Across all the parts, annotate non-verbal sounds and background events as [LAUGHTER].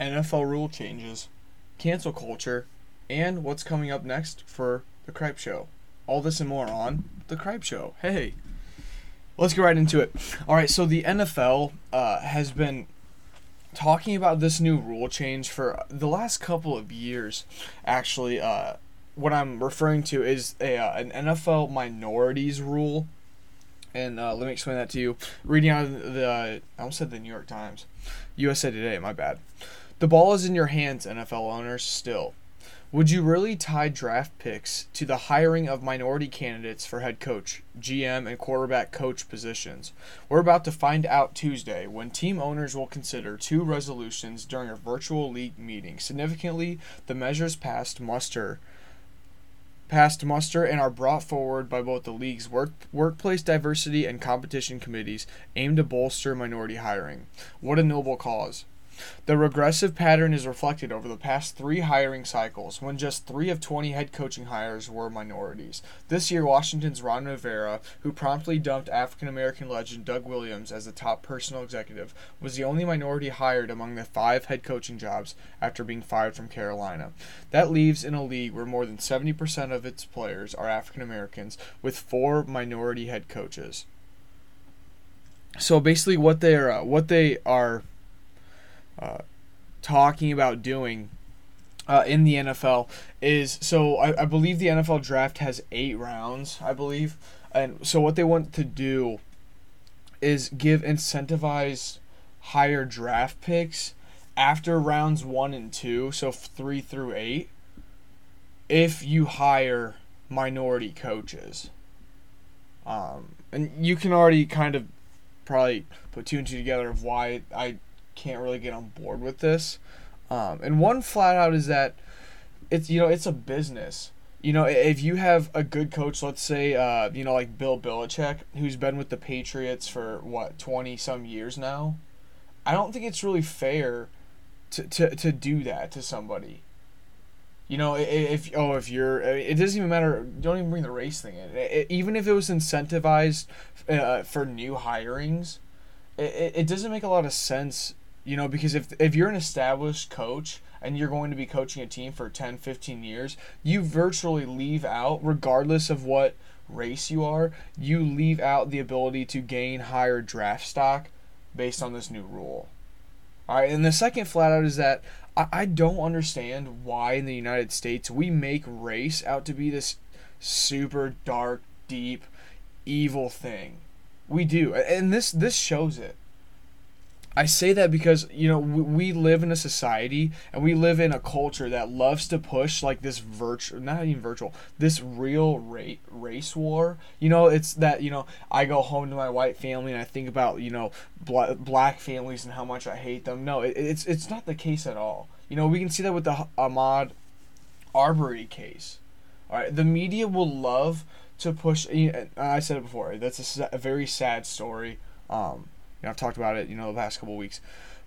NFL rule changes, cancel culture, and what's coming up next for the Cripe Show. All this and more on the Cripe Show. Hey, let's get right into it. All right, so the NFL uh, has been talking about this new rule change for the last couple of years. Actually, uh, what I'm referring to is a uh, an NFL minorities rule. And uh, let me explain that to you. Reading out of the, I almost said the New York Times, USA Today. My bad. The ball is in your hands, NFL owners. Still, would you really tie draft picks to the hiring of minority candidates for head coach, GM, and quarterback coach positions? We're about to find out Tuesday when team owners will consider two resolutions during a virtual league meeting. Significantly, the measures passed muster passed muster and are brought forward by both the league's work, workplace diversity and competition committees aimed to bolster minority hiring. What a noble cause. The regressive pattern is reflected over the past three hiring cycles, when just three of 20 head coaching hires were minorities. This year, Washington's Ron Rivera, who promptly dumped African American legend Doug Williams as the top personal executive, was the only minority hired among the five head coaching jobs after being fired from Carolina. That leaves in a league where more than 70% of its players are African Americans, with four minority head coaches. So basically, what they're uh, what they are uh, talking about doing uh, in the NFL is so I, I believe the NFL draft has eight rounds, I believe. And so what they want to do is give incentivize higher draft picks after rounds one and two, so three through eight, if you hire minority coaches. Um, and you can already kind of probably put two and two together of why I can't really get on board with this. Um, and one flat out is that it's you know it's a business. You know, if you have a good coach, let's say, uh, you know, like Bill Belichick, who's been with the Patriots for what twenty some years now, I don't think it's really fair to, to, to do that to somebody. You know, if oh, if you're, it doesn't even matter. Don't even bring the race thing in. It, even if it was incentivized uh, for new hirings, it, it doesn't make a lot of sense you know, because if if you're an established coach and you're going to be coaching a team for 10, 15 years, you virtually leave out regardless of what race you are, you leave out the ability to gain higher draft stock based on this new rule. All right, and the second flat out is that I, I don't understand why in the United States we make race out to be this super dark, deep, evil thing. We do, and this this shows it. I say that because you know we, we live in a society and we live in a culture that loves to push like this virtual, not even virtual, this real rate race war. You know, it's that you know I go home to my white family and I think about you know bla- black families and how much I hate them. No, it, it's it's not the case at all. You know, we can see that with the Ahmaud Arbery case. All right, the media will love to push. I said it before. That's a, a very sad story. Um, you know, I've talked about it, you know, the past couple weeks.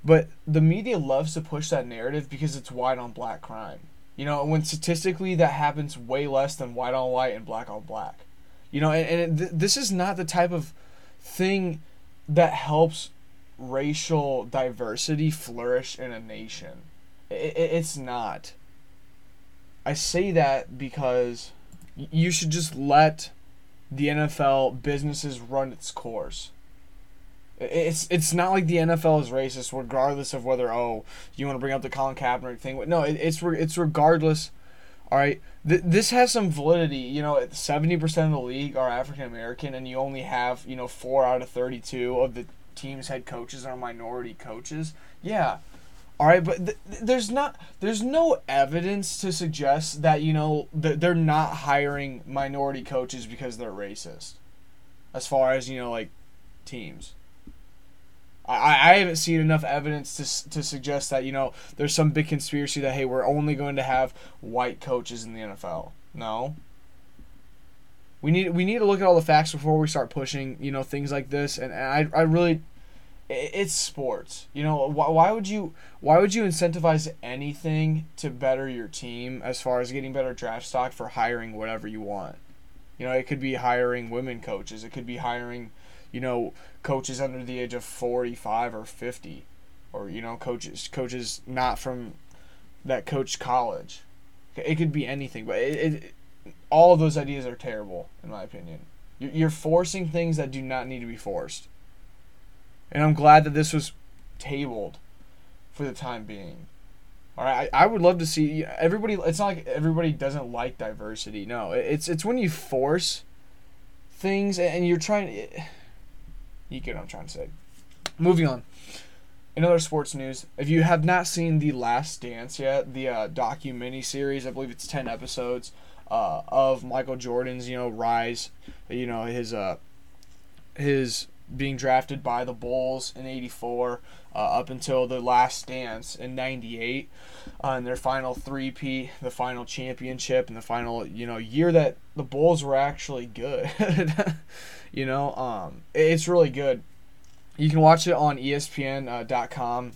But the media loves to push that narrative because it's white on black crime. You know, when statistically that happens way less than white on white and black on black. You know, and, and it, th- this is not the type of thing that helps racial diversity flourish in a nation. It, it, it's not. I say that because you should just let the NFL businesses run its course. It's it's not like the NFL is racist, regardless of whether oh you want to bring up the Colin Kaepernick thing. No, it, it's it's regardless. All right, Th- this has some validity. You know, seventy percent of the league are African American, and you only have you know four out of thirty-two of the team's head coaches are minority coaches. Yeah, all right, but th- there's not there's no evidence to suggest that you know th- they're not hiring minority coaches because they're racist. As far as you know, like teams. I, I haven't seen enough evidence to, to suggest that you know there's some big conspiracy that hey we're only going to have white coaches in the NFL. No. We need we need to look at all the facts before we start pushing you know things like this and, and I I really it's sports. You know why, why would you why would you incentivize anything to better your team as far as getting better draft stock for hiring whatever you want? You know it could be hiring women coaches. It could be hiring you know, coaches under the age of 45 or 50. or you know coaches coaches not from that coach college. It could be anything, but it, it all of those ideas are terrible in my opinion. You're forcing things that do not need to be forced. And I'm glad that this was tabled for the time being. All right, I, I would love to see everybody. It's not like everybody doesn't like diversity. No, it's it's when you force things and you're trying. You get what I'm trying to say. Moving on. In other sports news, if you have not seen The Last Dance yet, the uh, docu mini series, I believe it's ten episodes uh, of Michael Jordan's, you know, rise, you know, his uh, his being drafted by the Bulls in '84 uh, up until the last dance in '98, uh, and their final three-peat, the final championship, and the final you know year that the Bulls were actually good. [LAUGHS] you know, um, it's really good. You can watch it on ESPN.com. Uh,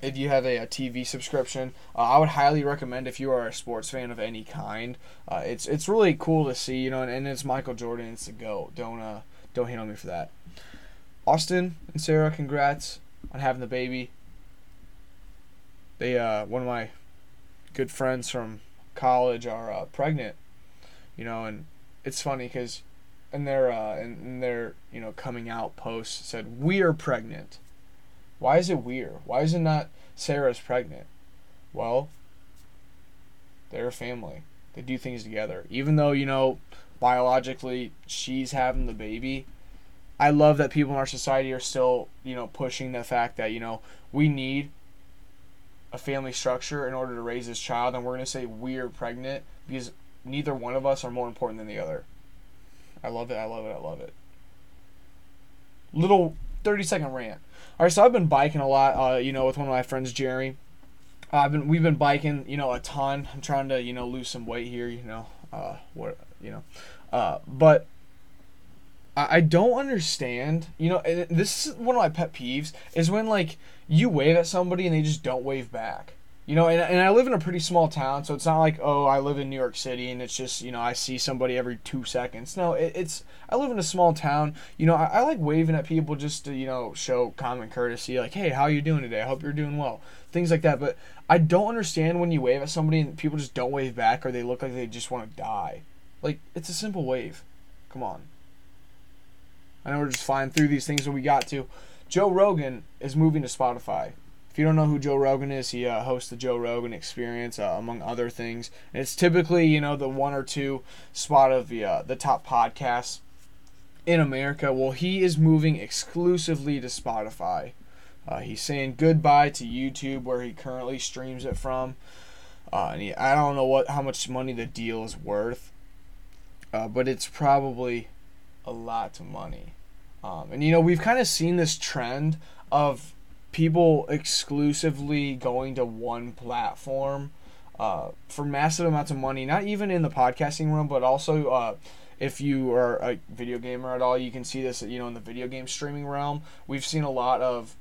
if you have a, a TV subscription, uh, I would highly recommend if you are a sports fan of any kind. Uh, it's it's really cool to see, you know, and, and it's Michael Jordan. It's a go. Don't uh don't hate on me for that. Austin and Sarah, congrats on having the baby. They uh one of my good friends from college are uh, pregnant, you know, and it's funny because in their uh their you know coming out post said we are pregnant. Why is it weird? Why is it not Sarah's pregnant? Well, they're a family. They do things together. Even though, you know, biologically she's having the baby, I love that people in our society are still, you know, pushing the fact that, you know, we need a family structure in order to raise this child and we're going to say we're pregnant because neither one of us are more important than the other. I love it. I love it. I love it. Little 30 second rant. All right, so I've been biking a lot, uh, you know, with one of my friends, Jerry. I've been we've been biking, you know, a ton. I'm trying to, you know, lose some weight here, you know, uh, what, you know, uh, but I, don't understand. You know, this is one of my pet peeves is when like you wave at somebody and they just don't wave back. You know, and, and I live in a pretty small town, so it's not like, oh, I live in New York City and it's just, you know, I see somebody every two seconds. No, it, it's, I live in a small town. You know, I, I like waving at people just to, you know, show common courtesy. Like, hey, how you doing today? I hope you're doing well. Things like that. But I don't understand when you wave at somebody and people just don't wave back or they look like they just want to die. Like, it's a simple wave. Come on. I know we're just flying through these things that we got to. Joe Rogan is moving to Spotify. If you don't know who Joe Rogan is, he uh, hosts the Joe Rogan Experience, uh, among other things. And it's typically, you know, the one or two spot of the uh, the top podcasts in America. Well, he is moving exclusively to Spotify. Uh, he's saying goodbye to YouTube, where he currently streams it from. Uh, and he, I don't know what how much money the deal is worth, uh, but it's probably a lot of money. Um, and you know, we've kind of seen this trend of people exclusively going to one platform uh, for massive amounts of money, not even in the podcasting room, but also uh, if you are a video gamer at all, you can see this, you know, in the video game streaming realm. We've seen a lot of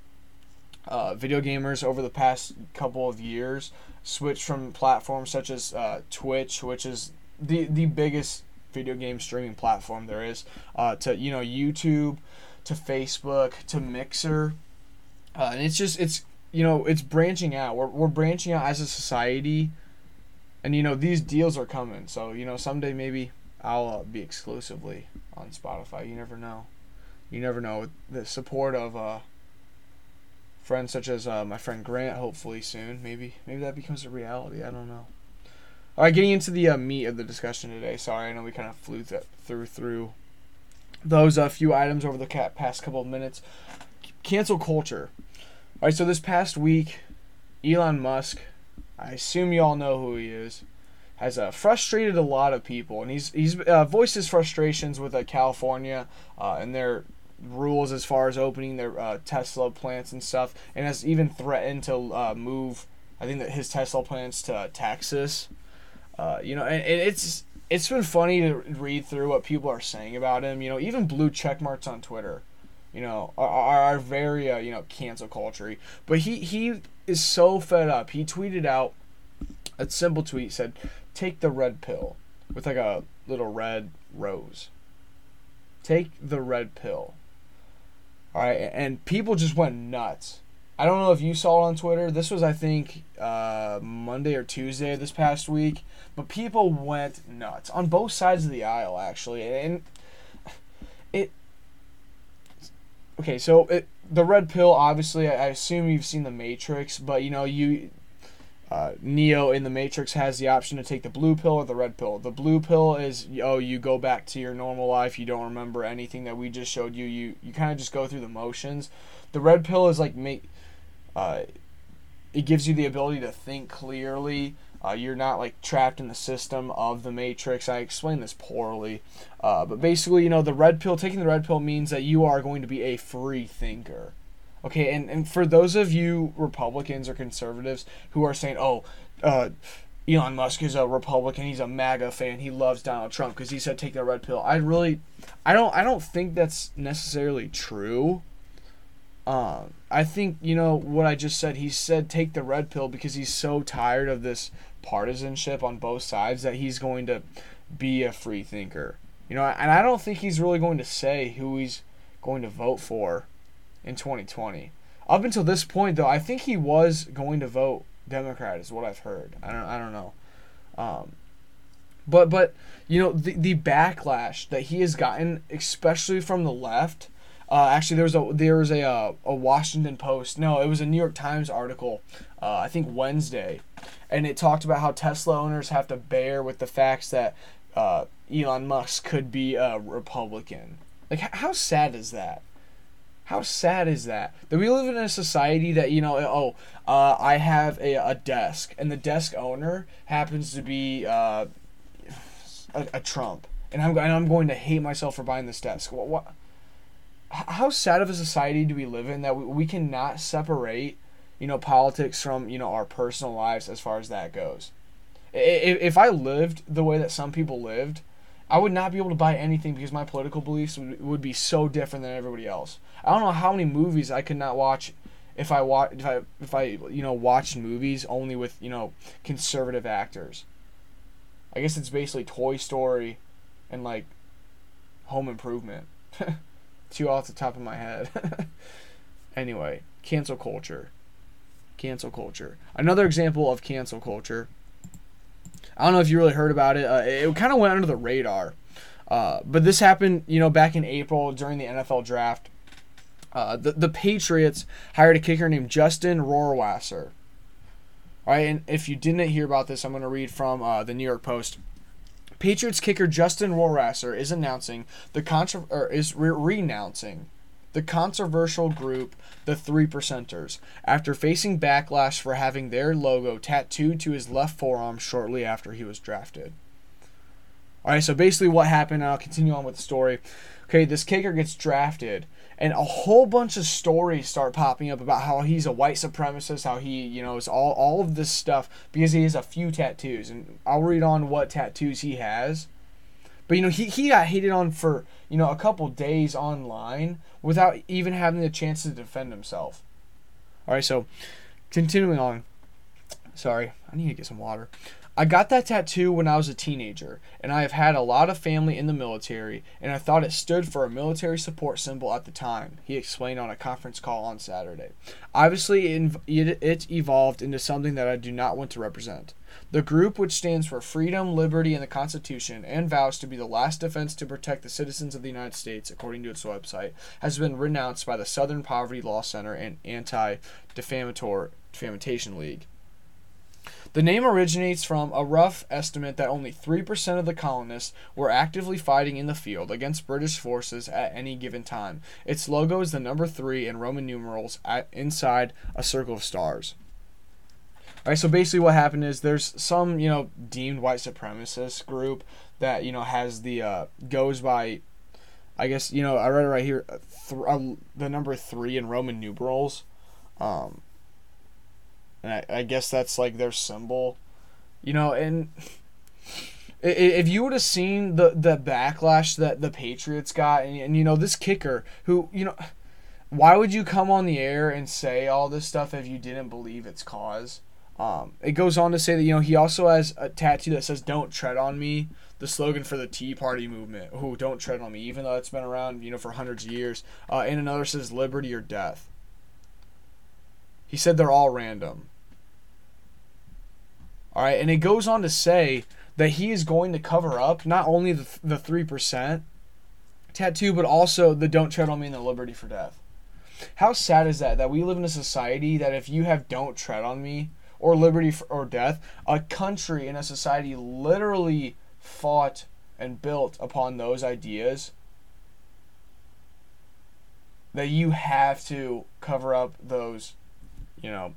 uh, video gamers over the past couple of years switch from platforms such as uh, Twitch, which is the the biggest video game streaming platform there is, uh, to you know YouTube, to Facebook, to Mixer uh, and it's just it's you know it's branching out. We're we're branching out as a society, and you know these deals are coming. So you know someday maybe I'll uh, be exclusively on Spotify. You never know. You never know. The support of uh, friends such as uh, my friend Grant, hopefully soon, maybe maybe that becomes a reality. I don't know. All right, getting into the uh, meat of the discussion today. Sorry, I know we kind of flew th- through through those uh, few items over the past couple of minutes. Cancel culture. All right, so this past week, Elon Musk, I assume you all know who he is, has uh, frustrated a lot of people, and he's he's uh, voiced his frustrations with uh, California uh, and their rules as far as opening their Tesla plants and stuff, and has even threatened to move. I think that his Tesla plants to Texas. You know, and, and it's it's been funny to read through what people are saying about him. You know, even blue check marks on Twitter you know, are, are very, uh, you know, cancel culture. But he, he is so fed up. He tweeted out a simple tweet said, Take the red pill with like a little red rose. Take the red pill. All right, and people just went nuts. I don't know if you saw it on Twitter. This was, I think, uh, Monday or Tuesday this past week. But people went nuts on both sides of the aisle, actually. And it. Okay, so it the red pill. Obviously, I, assume you've seen the Matrix, but you know you. Uh, Neo in the Matrix has the option to take the blue pill or the red pill. The blue pill is oh you go back to your normal life. You don't remember anything that we just showed you. You you kind of just go through the motions. The red pill is like make uh, it gives you the ability to think clearly. Uh, you're not like trapped in the system of the matrix. I explained this poorly, uh, but basically, you know, the red pill, taking the red pill means that you are going to be a free thinker. Okay, and, and for those of you Republicans or conservatives who are saying, oh, uh, Elon Musk is a Republican, he's a MAGA fan, he loves Donald Trump because he said take the red pill. I really, I don't, I don't think that's necessarily true. Um, I think you know what I just said. He said take the red pill because he's so tired of this partisanship on both sides that he's going to be a free thinker. You know, and I don't think he's really going to say who he's going to vote for in 2020. Up until this point, though, I think he was going to vote Democrat, is what I've heard. I don't, I don't know. Um, but, but you know, the the backlash that he has gotten, especially from the left uh, actually, there was a there was a uh, a Washington Post. No, it was a New York Times article. Uh, I think Wednesday, and it talked about how Tesla owners have to bear with the facts that uh, Elon Musk could be a Republican. Like, how sad is that? How sad is that? That we live in a society that, you know, oh, uh, I have a, a desk, and the desk owner happens to be uh, a, a Trump. And I'm, and I'm going to hate myself for buying this desk. What? what? How sad of a society do we live in that we, we cannot separate you know politics from you know our personal lives as far as that goes? If, if i lived the way that some people lived i would not be able to buy anything because my political beliefs would, would be so different than everybody else. I don't know how many movies i could not watch if i watch if i if i you know watched movies only with you know conservative actors. I guess it's basically toy story and like home improvement [LAUGHS] two off the top of my head. [LAUGHS] anyway, cancel culture. Cancel culture. Another example of cancel culture. I don't know if you really heard about it. Uh, it kind of went under the radar. Uh, but this happened, you know, back in April during the NFL draft. Uh, the, the Patriots hired a kicker named Justin Rohrwasser. All right, and if you didn't hear about this, I'm going to read from uh, the New York Post. Patriots kicker Justin Rohrwasser is announcing the contra- or is re- renouncing the controversial group the Three Percenters after facing backlash for having their logo tattooed to his left forearm shortly after he was drafted. All right, so basically what happened, I'll continue on with the story. Okay, this kicker gets drafted and a whole bunch of stories start popping up about how he's a white supremacist, how he, you know, is all all of this stuff because he has a few tattoos, and I'll read on what tattoos he has. But you know, he he got hated on for you know a couple days online without even having the chance to defend himself. All right, so continuing on. Sorry, I need to get some water. I got that tattoo when I was a teenager, and I have had a lot of family in the military, and I thought it stood for a military support symbol at the time, he explained on a conference call on Saturday. Obviously, it evolved into something that I do not want to represent. The group, which stands for freedom, liberty, and the Constitution, and vows to be the last defense to protect the citizens of the United States, according to its website, has been renounced by the Southern Poverty Law Center and Anti Defamation League. The name originates from a rough estimate that only 3% of the colonists were actively fighting in the field against British forces at any given time. Its logo is the number 3 in Roman numerals at, inside a circle of stars. All right, so basically what happened is there's some, you know, deemed white supremacist group that, you know, has the, uh, goes by, I guess, you know, I read it right here, th- uh, the number 3 in Roman numerals. Um, and I, I guess that's like their symbol, you know. And if you would have seen the the backlash that the Patriots got, and, and you know this kicker who you know, why would you come on the air and say all this stuff if you didn't believe its cause? Um, it goes on to say that you know he also has a tattoo that says "Don't tread on me," the slogan for the Tea Party movement. Oh, don't tread on me, even though it's been around you know for hundreds of years. Uh, and another says "Liberty or death." He said they're all random. All right, and it goes on to say that he is going to cover up not only the the three percent tattoo, but also the "Don't tread on me" and the "Liberty for death." How sad is that? That we live in a society that if you have "Don't tread on me" or "Liberty for, or death," a country and a society literally fought and built upon those ideas. That you have to cover up those, you know,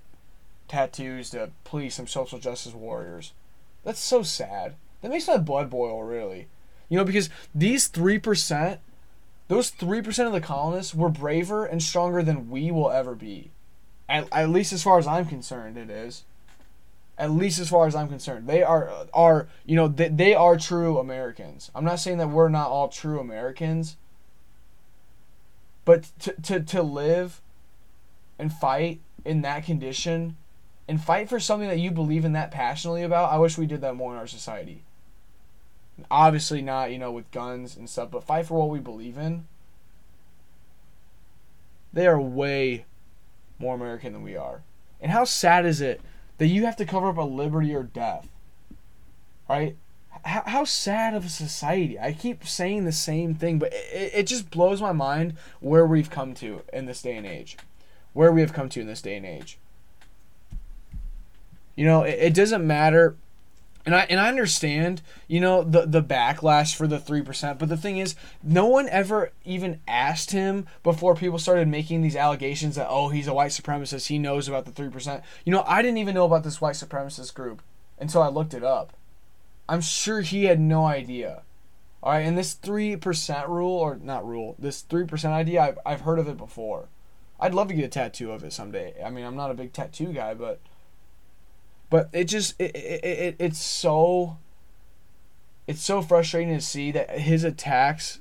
tattoos to please some social justice warriors. That's so sad. That makes my blood boil, really. You know, because these 3%, those 3% of the colonists were braver and stronger than we will ever be. At, at least as far as I'm concerned, it is. At least as far as I'm concerned. They are, are you know, they, they are true Americans. I'm not saying that we're not all true Americans. But to, to, to live and fight in that condition and fight for something that you believe in that passionately about. I wish we did that more in our society. Obviously not, you know, with guns and stuff, but fight for what we believe in. They are way more American than we are. And how sad is it that you have to cover up a liberty or death? Right? How, how sad of a society. I keep saying the same thing, but it, it just blows my mind where we've come to in this day and age. Where we have come to in this day and age. You know, it, it doesn't matter and I and I understand, you know, the the backlash for the three percent. But the thing is, no one ever even asked him before people started making these allegations that oh he's a white supremacist, he knows about the three percent. You know, I didn't even know about this white supremacist group until I looked it up. I'm sure he had no idea. All right, and this three percent rule or not rule, this three percent idea, I've I've heard of it before. I'd love to get a tattoo of it someday. I mean, I'm not a big tattoo guy, but but it just it, it, it it's so it's so frustrating to see that his attacks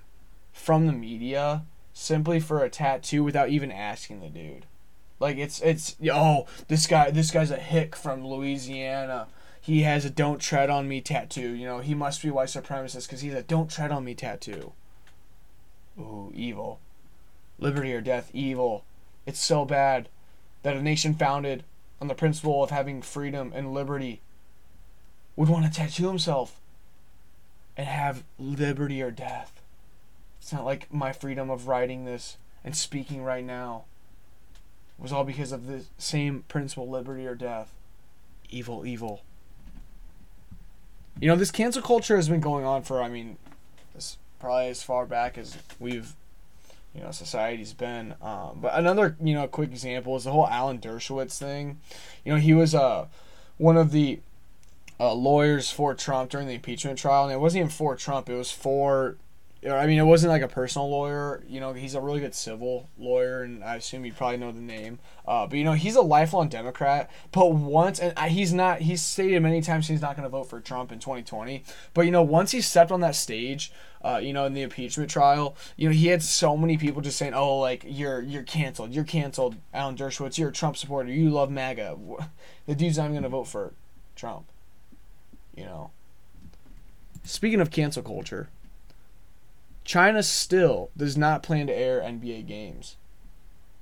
from the media simply for a tattoo without even asking the dude. Like it's it's oh this guy this guy's a hick from Louisiana. He has a "Don't tread on me" tattoo. You know he must be white supremacist because he's a "Don't tread on me" tattoo. Ooh, evil. Liberty or death, evil. It's so bad that a nation founded on the principle of having freedom and liberty would want to tattoo himself and have liberty or death. It's not like my freedom of writing this and speaking right now was all because of the same principle liberty or death. Evil, evil. You know, this cancel culture has been going on for, I mean, this probably as far back as we've you know society's been. Um, but another you know quick example is the whole Alan Dershowitz thing. You know he was uh one of the uh, lawyers for Trump during the impeachment trial, and it wasn't even for Trump. It was for I mean, it wasn't like a personal lawyer. You know, he's a really good civil lawyer, and I assume you probably know the name. Uh, but you know, he's a lifelong Democrat. But once, and he's not. He's stated many times he's not going to vote for Trump in 2020. But you know, once he stepped on that stage, uh, you know, in the impeachment trial, you know, he had so many people just saying, "Oh, like you're you're canceled. You're canceled, Alan Dershowitz. You're a Trump supporter. You love MAGA." The dude's not going to vote for Trump. You know. Speaking of cancel culture China still does not plan to air NBA games.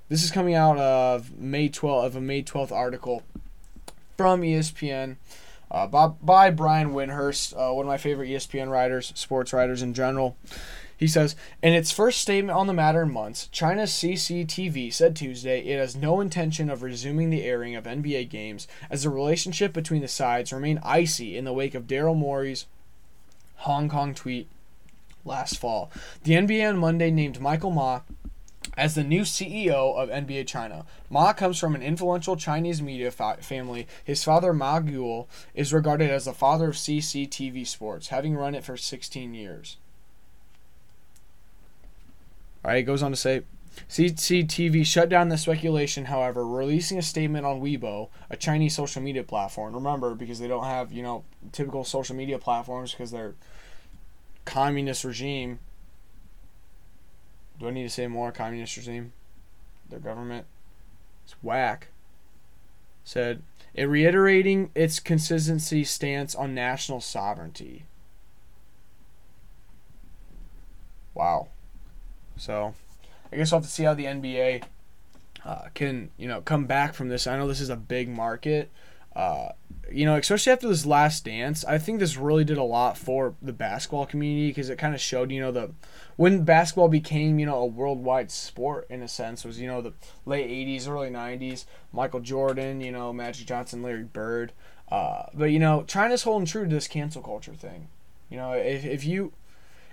This is coming out of May 12th of a May 12th article from ESPN uh, by, by Brian Windhorst, uh, one of my favorite ESPN writers, sports writers in general. He says, in its first statement on the matter in months, China's CCTV said Tuesday it has no intention of resuming the airing of NBA games as the relationship between the sides remain icy in the wake of Daryl Morey's Hong Kong tweet last fall. The NBA on Monday named Michael Ma as the new CEO of NBA China. Ma comes from an influential Chinese media fa- family. His father, Ma Guo, is regarded as the father of CCTV Sports, having run it for 16 years. All right, it goes on to say CCTV shut down the speculation, however, releasing a statement on Weibo, a Chinese social media platform. Remember, because they don't have, you know, typical social media platforms because they're communist regime. Do I need to say more? Communist regime? Their government? It's whack. Said, it reiterating its consistency stance on national sovereignty. Wow. So, I guess we'll have to see how the NBA uh, can you know come back from this. I know this is a big market. Uh, you know, especially after this last dance, I think this really did a lot for the basketball community because it kind of showed, you know, the when basketball became, you know, a worldwide sport in a sense was, you know, the late 80s, early 90s, Michael Jordan, you know, Magic Johnson, Larry Bird. Uh, but, you know, China's holding true to this cancel culture thing. You know, if, if you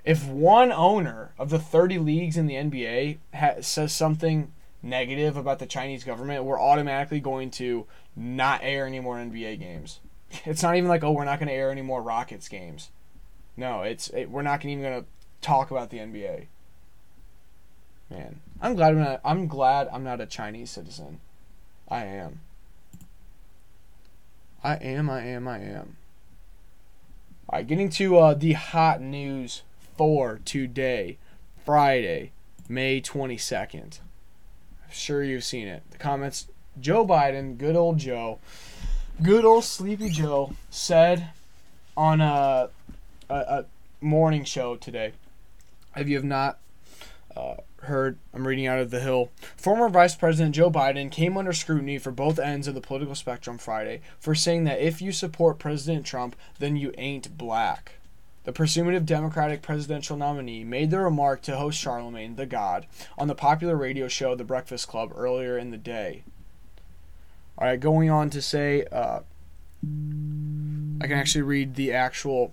if one owner of the 30 leagues in the NBA ha- says something negative about the Chinese government, we're automatically going to not air any more NBA games. [LAUGHS] It's not even like, oh, we're not going to air any more Rockets games. No, it's it, we're not even going to talk about the NBA. Man, I'm glad I'm not. I'm glad I'm not a Chinese citizen. I am. I am. I am. I am. All right, getting to uh, the hot news for today, Friday, May 22nd. Sure you've seen it. The comments Joe Biden, good old Joe, good old Sleepy Joe, said on a, a, a morning show today. If you have not uh, heard, I'm reading out of The Hill. Former Vice President Joe Biden came under scrutiny for both ends of the political spectrum Friday for saying that if you support President Trump, then you ain't black. The presumptive Democratic presidential nominee made the remark to host Charlemagne the God on the popular radio show The Breakfast Club earlier in the day. All right, going on to say, uh, I can actually read the actual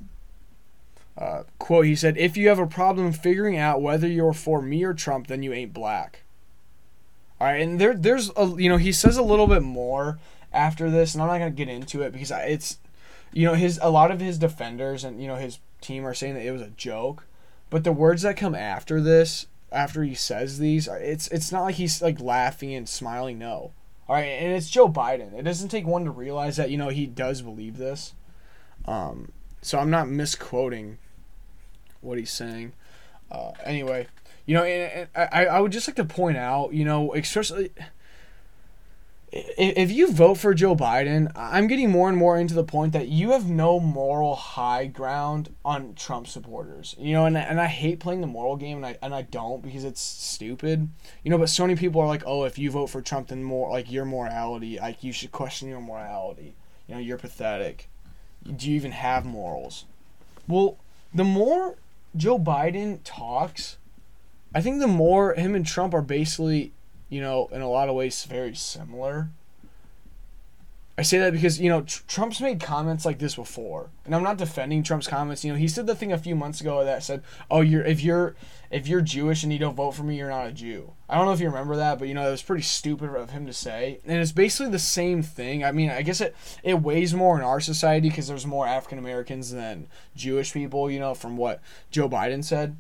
uh, quote. He said, If you have a problem figuring out whether you're for me or Trump, then you ain't black. All right, and there, there's a, you know, he says a little bit more after this, and I'm not gonna get into it because it's, you know, his a lot of his defenders and you know his team are saying that it was a joke, but the words that come after this, after he says these, it's it's not like he's like laughing and smiling. No, all right, and it's Joe Biden. It doesn't take one to realize that you know he does believe this. Um, so I'm not misquoting what he's saying. Uh, anyway, you know, and, and I I would just like to point out, you know, especially if you vote for Joe Biden, I'm getting more and more into the point that you have no moral high ground on Trump supporters. You know, and, and I hate playing the moral game, and I and I don't because it's stupid. You know, but so many people are like, oh, if you vote for Trump, then more like your morality, like you should question your morality. You know, you're pathetic. Do you even have morals? Well, the more Joe Biden talks, I think the more him and Trump are basically you know, in a lot of ways very similar. I say that because, you know, tr- Trump's made comments like this before. And I'm not defending Trump's comments. You know, he said the thing a few months ago that said, "Oh, you're if you're if you're Jewish and you don't vote for me, you're not a Jew." I don't know if you remember that, but you know, it was pretty stupid of him to say. And it's basically the same thing. I mean, I guess it it weighs more in our society because there's more African Americans than Jewish people, you know, from what Joe Biden said.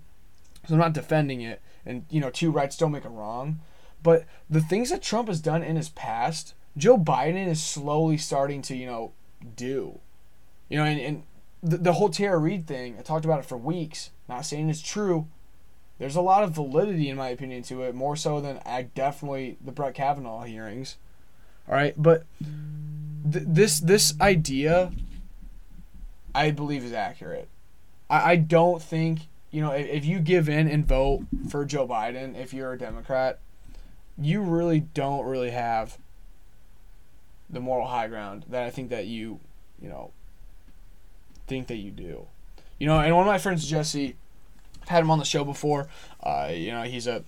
So I'm not defending it. And, you know, two rights don't make a wrong. But the things that Trump has done in his past, Joe Biden is slowly starting to, you know, do. You know, and, and the, the whole Tara Reade thing, I talked about it for weeks. Not saying it's true. There's a lot of validity, in my opinion, to it, more so than I definitely the Brett Kavanaugh hearings. All right, but th- this this idea, I believe, is accurate. I, I don't think you know if, if you give in and vote for Joe Biden, if you're a Democrat, you really don't really have the moral high ground that I think that you, you know, think that you do. You know, and one of my friends, Jesse, I've had him on the show before. Uh, you know, he's a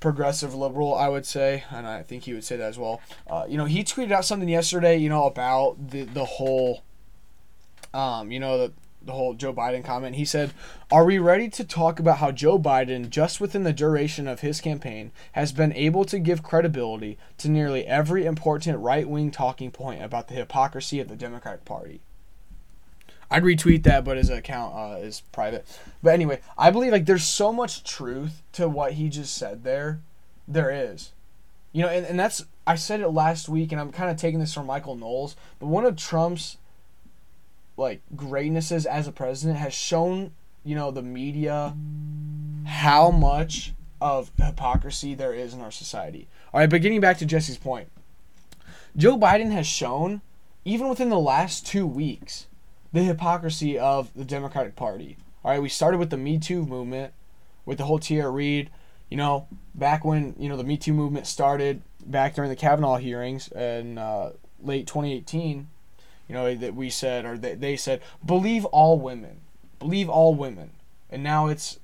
progressive liberal, I would say, and I think he would say that as well. Uh, you know, he tweeted out something yesterday, you know, about the the whole, um, you know, the the whole Joe Biden comment. He said, Are we ready to talk about how Joe Biden, just within the duration of his campaign, has been able to give credibility to nearly every important right wing talking point about the hypocrisy of the Democratic Party? I'd retweet that, but his account uh, is private. But anyway, I believe like there's so much truth to what he just said there. There is. You know, and, and that's I said it last week and I'm kind of taking this from Michael Knowles, but one of Trump's like greatnesses as a president has shown you know the media how much of hypocrisy there is in our society. All right, but getting back to Jesse's point, Joe Biden has shown even within the last two weeks the hypocrisy of the Democratic Party. All right, we started with the Me Too movement, with the whole Tara Reade, you know, back when you know the Me Too movement started, back during the Kavanaugh hearings in uh, late 2018, you know that we said or they, they said believe all women, believe all women, and now it's,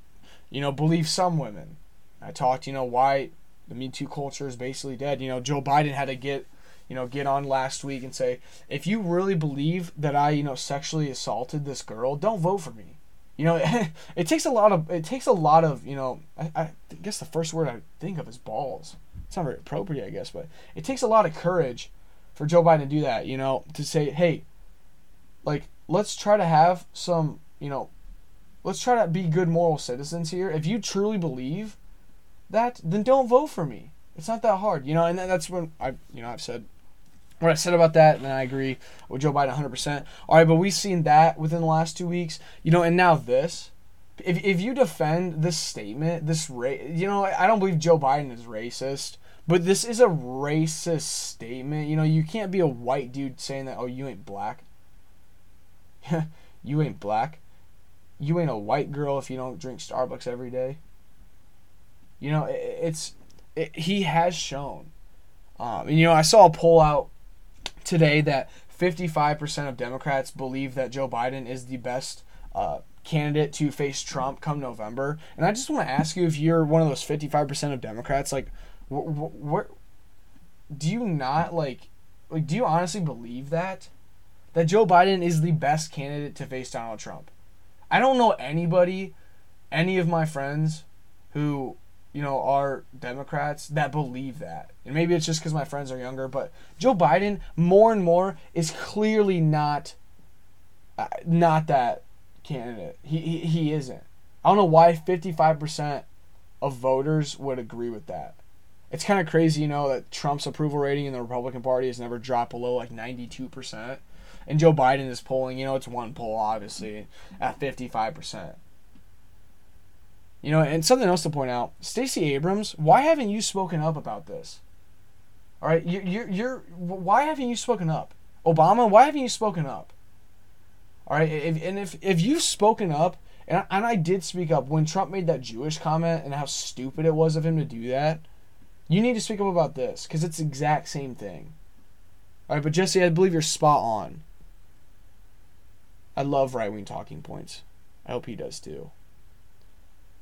you know, believe some women. I talked, you know, why the Me Too culture is basically dead. You know, Joe Biden had to get you know, get on last week and say, if you really believe that I, you know, sexually assaulted this girl, don't vote for me. You know, [LAUGHS] it takes a lot of it takes a lot of you know. I, I guess the first word I think of is balls. It's not very appropriate, I guess, but it takes a lot of courage for Joe Biden to do that. You know, to say, hey, like let's try to have some, you know, let's try to be good moral citizens here. If you truly believe that, then don't vote for me. It's not that hard, you know. And that's when I, you know, I've said what I said about that, and I agree with Joe Biden 100%. All right, but we've seen that within the last two weeks, you know, and now this. If, if you defend this statement, this race, you know, I don't believe Joe Biden is racist, but this is a racist statement. You know, you can't be a white dude saying that, oh, you ain't black. [LAUGHS] you ain't black. You ain't a white girl if you don't drink Starbucks every day. You know, it, it's it, he has shown. Um, and you know, I saw a poll out today that 55% of Democrats believe that Joe Biden is the best uh, candidate to face Trump come November. And I just want to ask you if you're one of those 55% of Democrats, like, what what, do you not like? Like, do you honestly believe that that Joe Biden is the best candidate to face Donald Trump? I don't know anybody, any of my friends, who you know, are Democrats that believe that. And maybe it's just because my friends are younger, but Joe Biden, more and more, is clearly not, uh, not that candidate. He, he, he isn't. I don't know why 55% of voters would agree with that. It's kind of crazy, you know, that Trump's approval rating in the Republican Party has never dropped below like 92%. And Joe Biden is polling, you know, it's one poll, obviously, at 55%. You know, and something else to point out, Stacey Abrams, why haven't you spoken up about this? All right, you you're, you're why haven't you spoken up? Obama, why haven't you spoken up? All right, if, and if if you've spoken up, and I, and I did speak up when Trump made that Jewish comment and how stupid it was of him to do that, you need to speak up about this because it's the exact same thing. All right, but Jesse, I believe you're spot on. I love right wing talking points. I hope he does too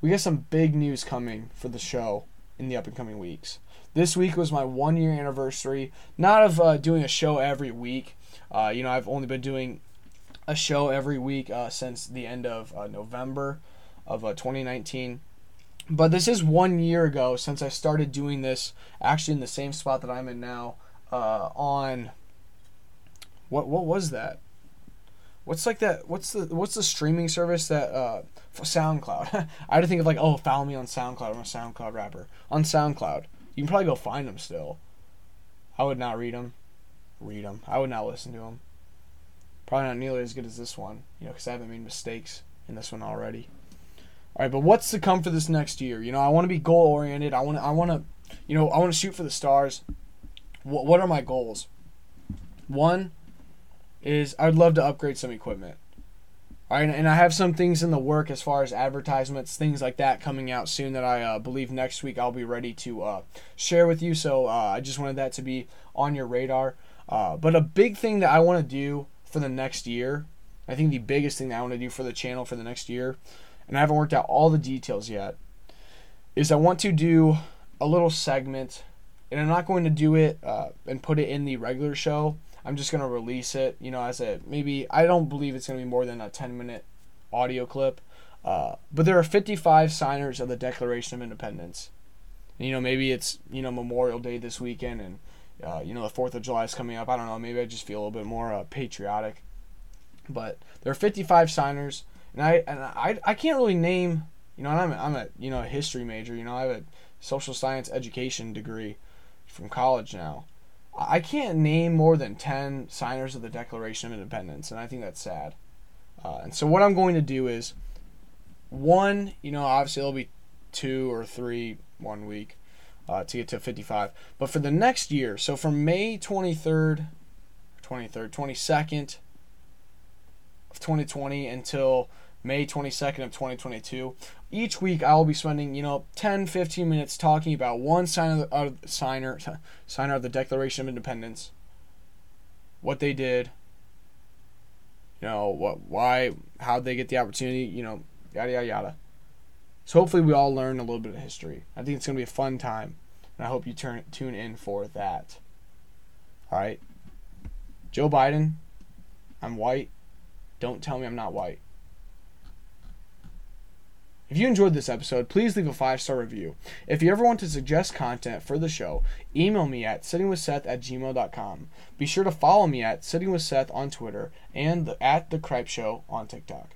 we got some big news coming for the show in the up and coming weeks. This week was my one year anniversary, not of uh, doing a show every week. Uh, you know, I've only been doing a show every week uh, since the end of uh, November of uh, 2019. But this is one year ago since I started doing this, actually in the same spot that I'm in now. Uh, on what what was that? What's like that? What's the what's the streaming service that uh SoundCloud? [LAUGHS] I had to think of like oh follow me on SoundCloud. I'm a SoundCloud rapper on SoundCloud. You can probably go find them still. I would not read them. Read them. I would not listen to them. Probably not nearly as good as this one, you know, because I haven't made mistakes in this one already. All right, but what's to come for this next year? You know, I want to be goal oriented. I want to, I want to, you know, I want to shoot for the stars. What, what are my goals? One, is I'd love to upgrade some equipment. All right, and I have some things in the work as far as advertisements, things like that coming out soon that I uh, believe next week I'll be ready to uh, share with you. So uh, I just wanted that to be on your radar. Uh, but a big thing that I want to do for the next year, I think the biggest thing that I want to do for the channel for the next year, and I haven't worked out all the details yet, is I want to do a little segment, and I'm not going to do it uh, and put it in the regular show. I'm just gonna release it, you know, as a maybe I don't believe it's gonna be more than a 10 minute audio clip. Uh, but there are 55 signers of the Declaration of Independence. And, you know, maybe it's you know Memorial Day this weekend, and uh, you know the Fourth of July is coming up. I don't know. Maybe I just feel a little bit more uh, patriotic. But there are 55 signers, and I and I, I can't really name. You know, I'm a, I'm a you know a history major. You know, I have a social science education degree from college now. I can't name more than 10 signers of the Declaration of Independence, and I think that's sad. Uh, and so, what I'm going to do is one, you know, obviously it'll be two or three one week uh, to get to 55. But for the next year, so from May 23rd, 23rd, 22nd of 2020 until May 22nd of 2022. Each week I will be spending, you know, 10 15 minutes talking about one signer of the, signer [LAUGHS] signer of the Declaration of Independence. What they did, you know, what why how they get the opportunity, you know, yada yada yada. So hopefully we all learn a little bit of history. I think it's going to be a fun time, and I hope you turn tune in for that. All right. Joe Biden, I'm white. Don't tell me I'm not white. If you enjoyed this episode, please leave a five star review. If you ever want to suggest content for the show, email me at sittingwithseth at gmail.com. Be sure to follow me at Sitting with Seth on Twitter and at The Cripe Show on TikTok.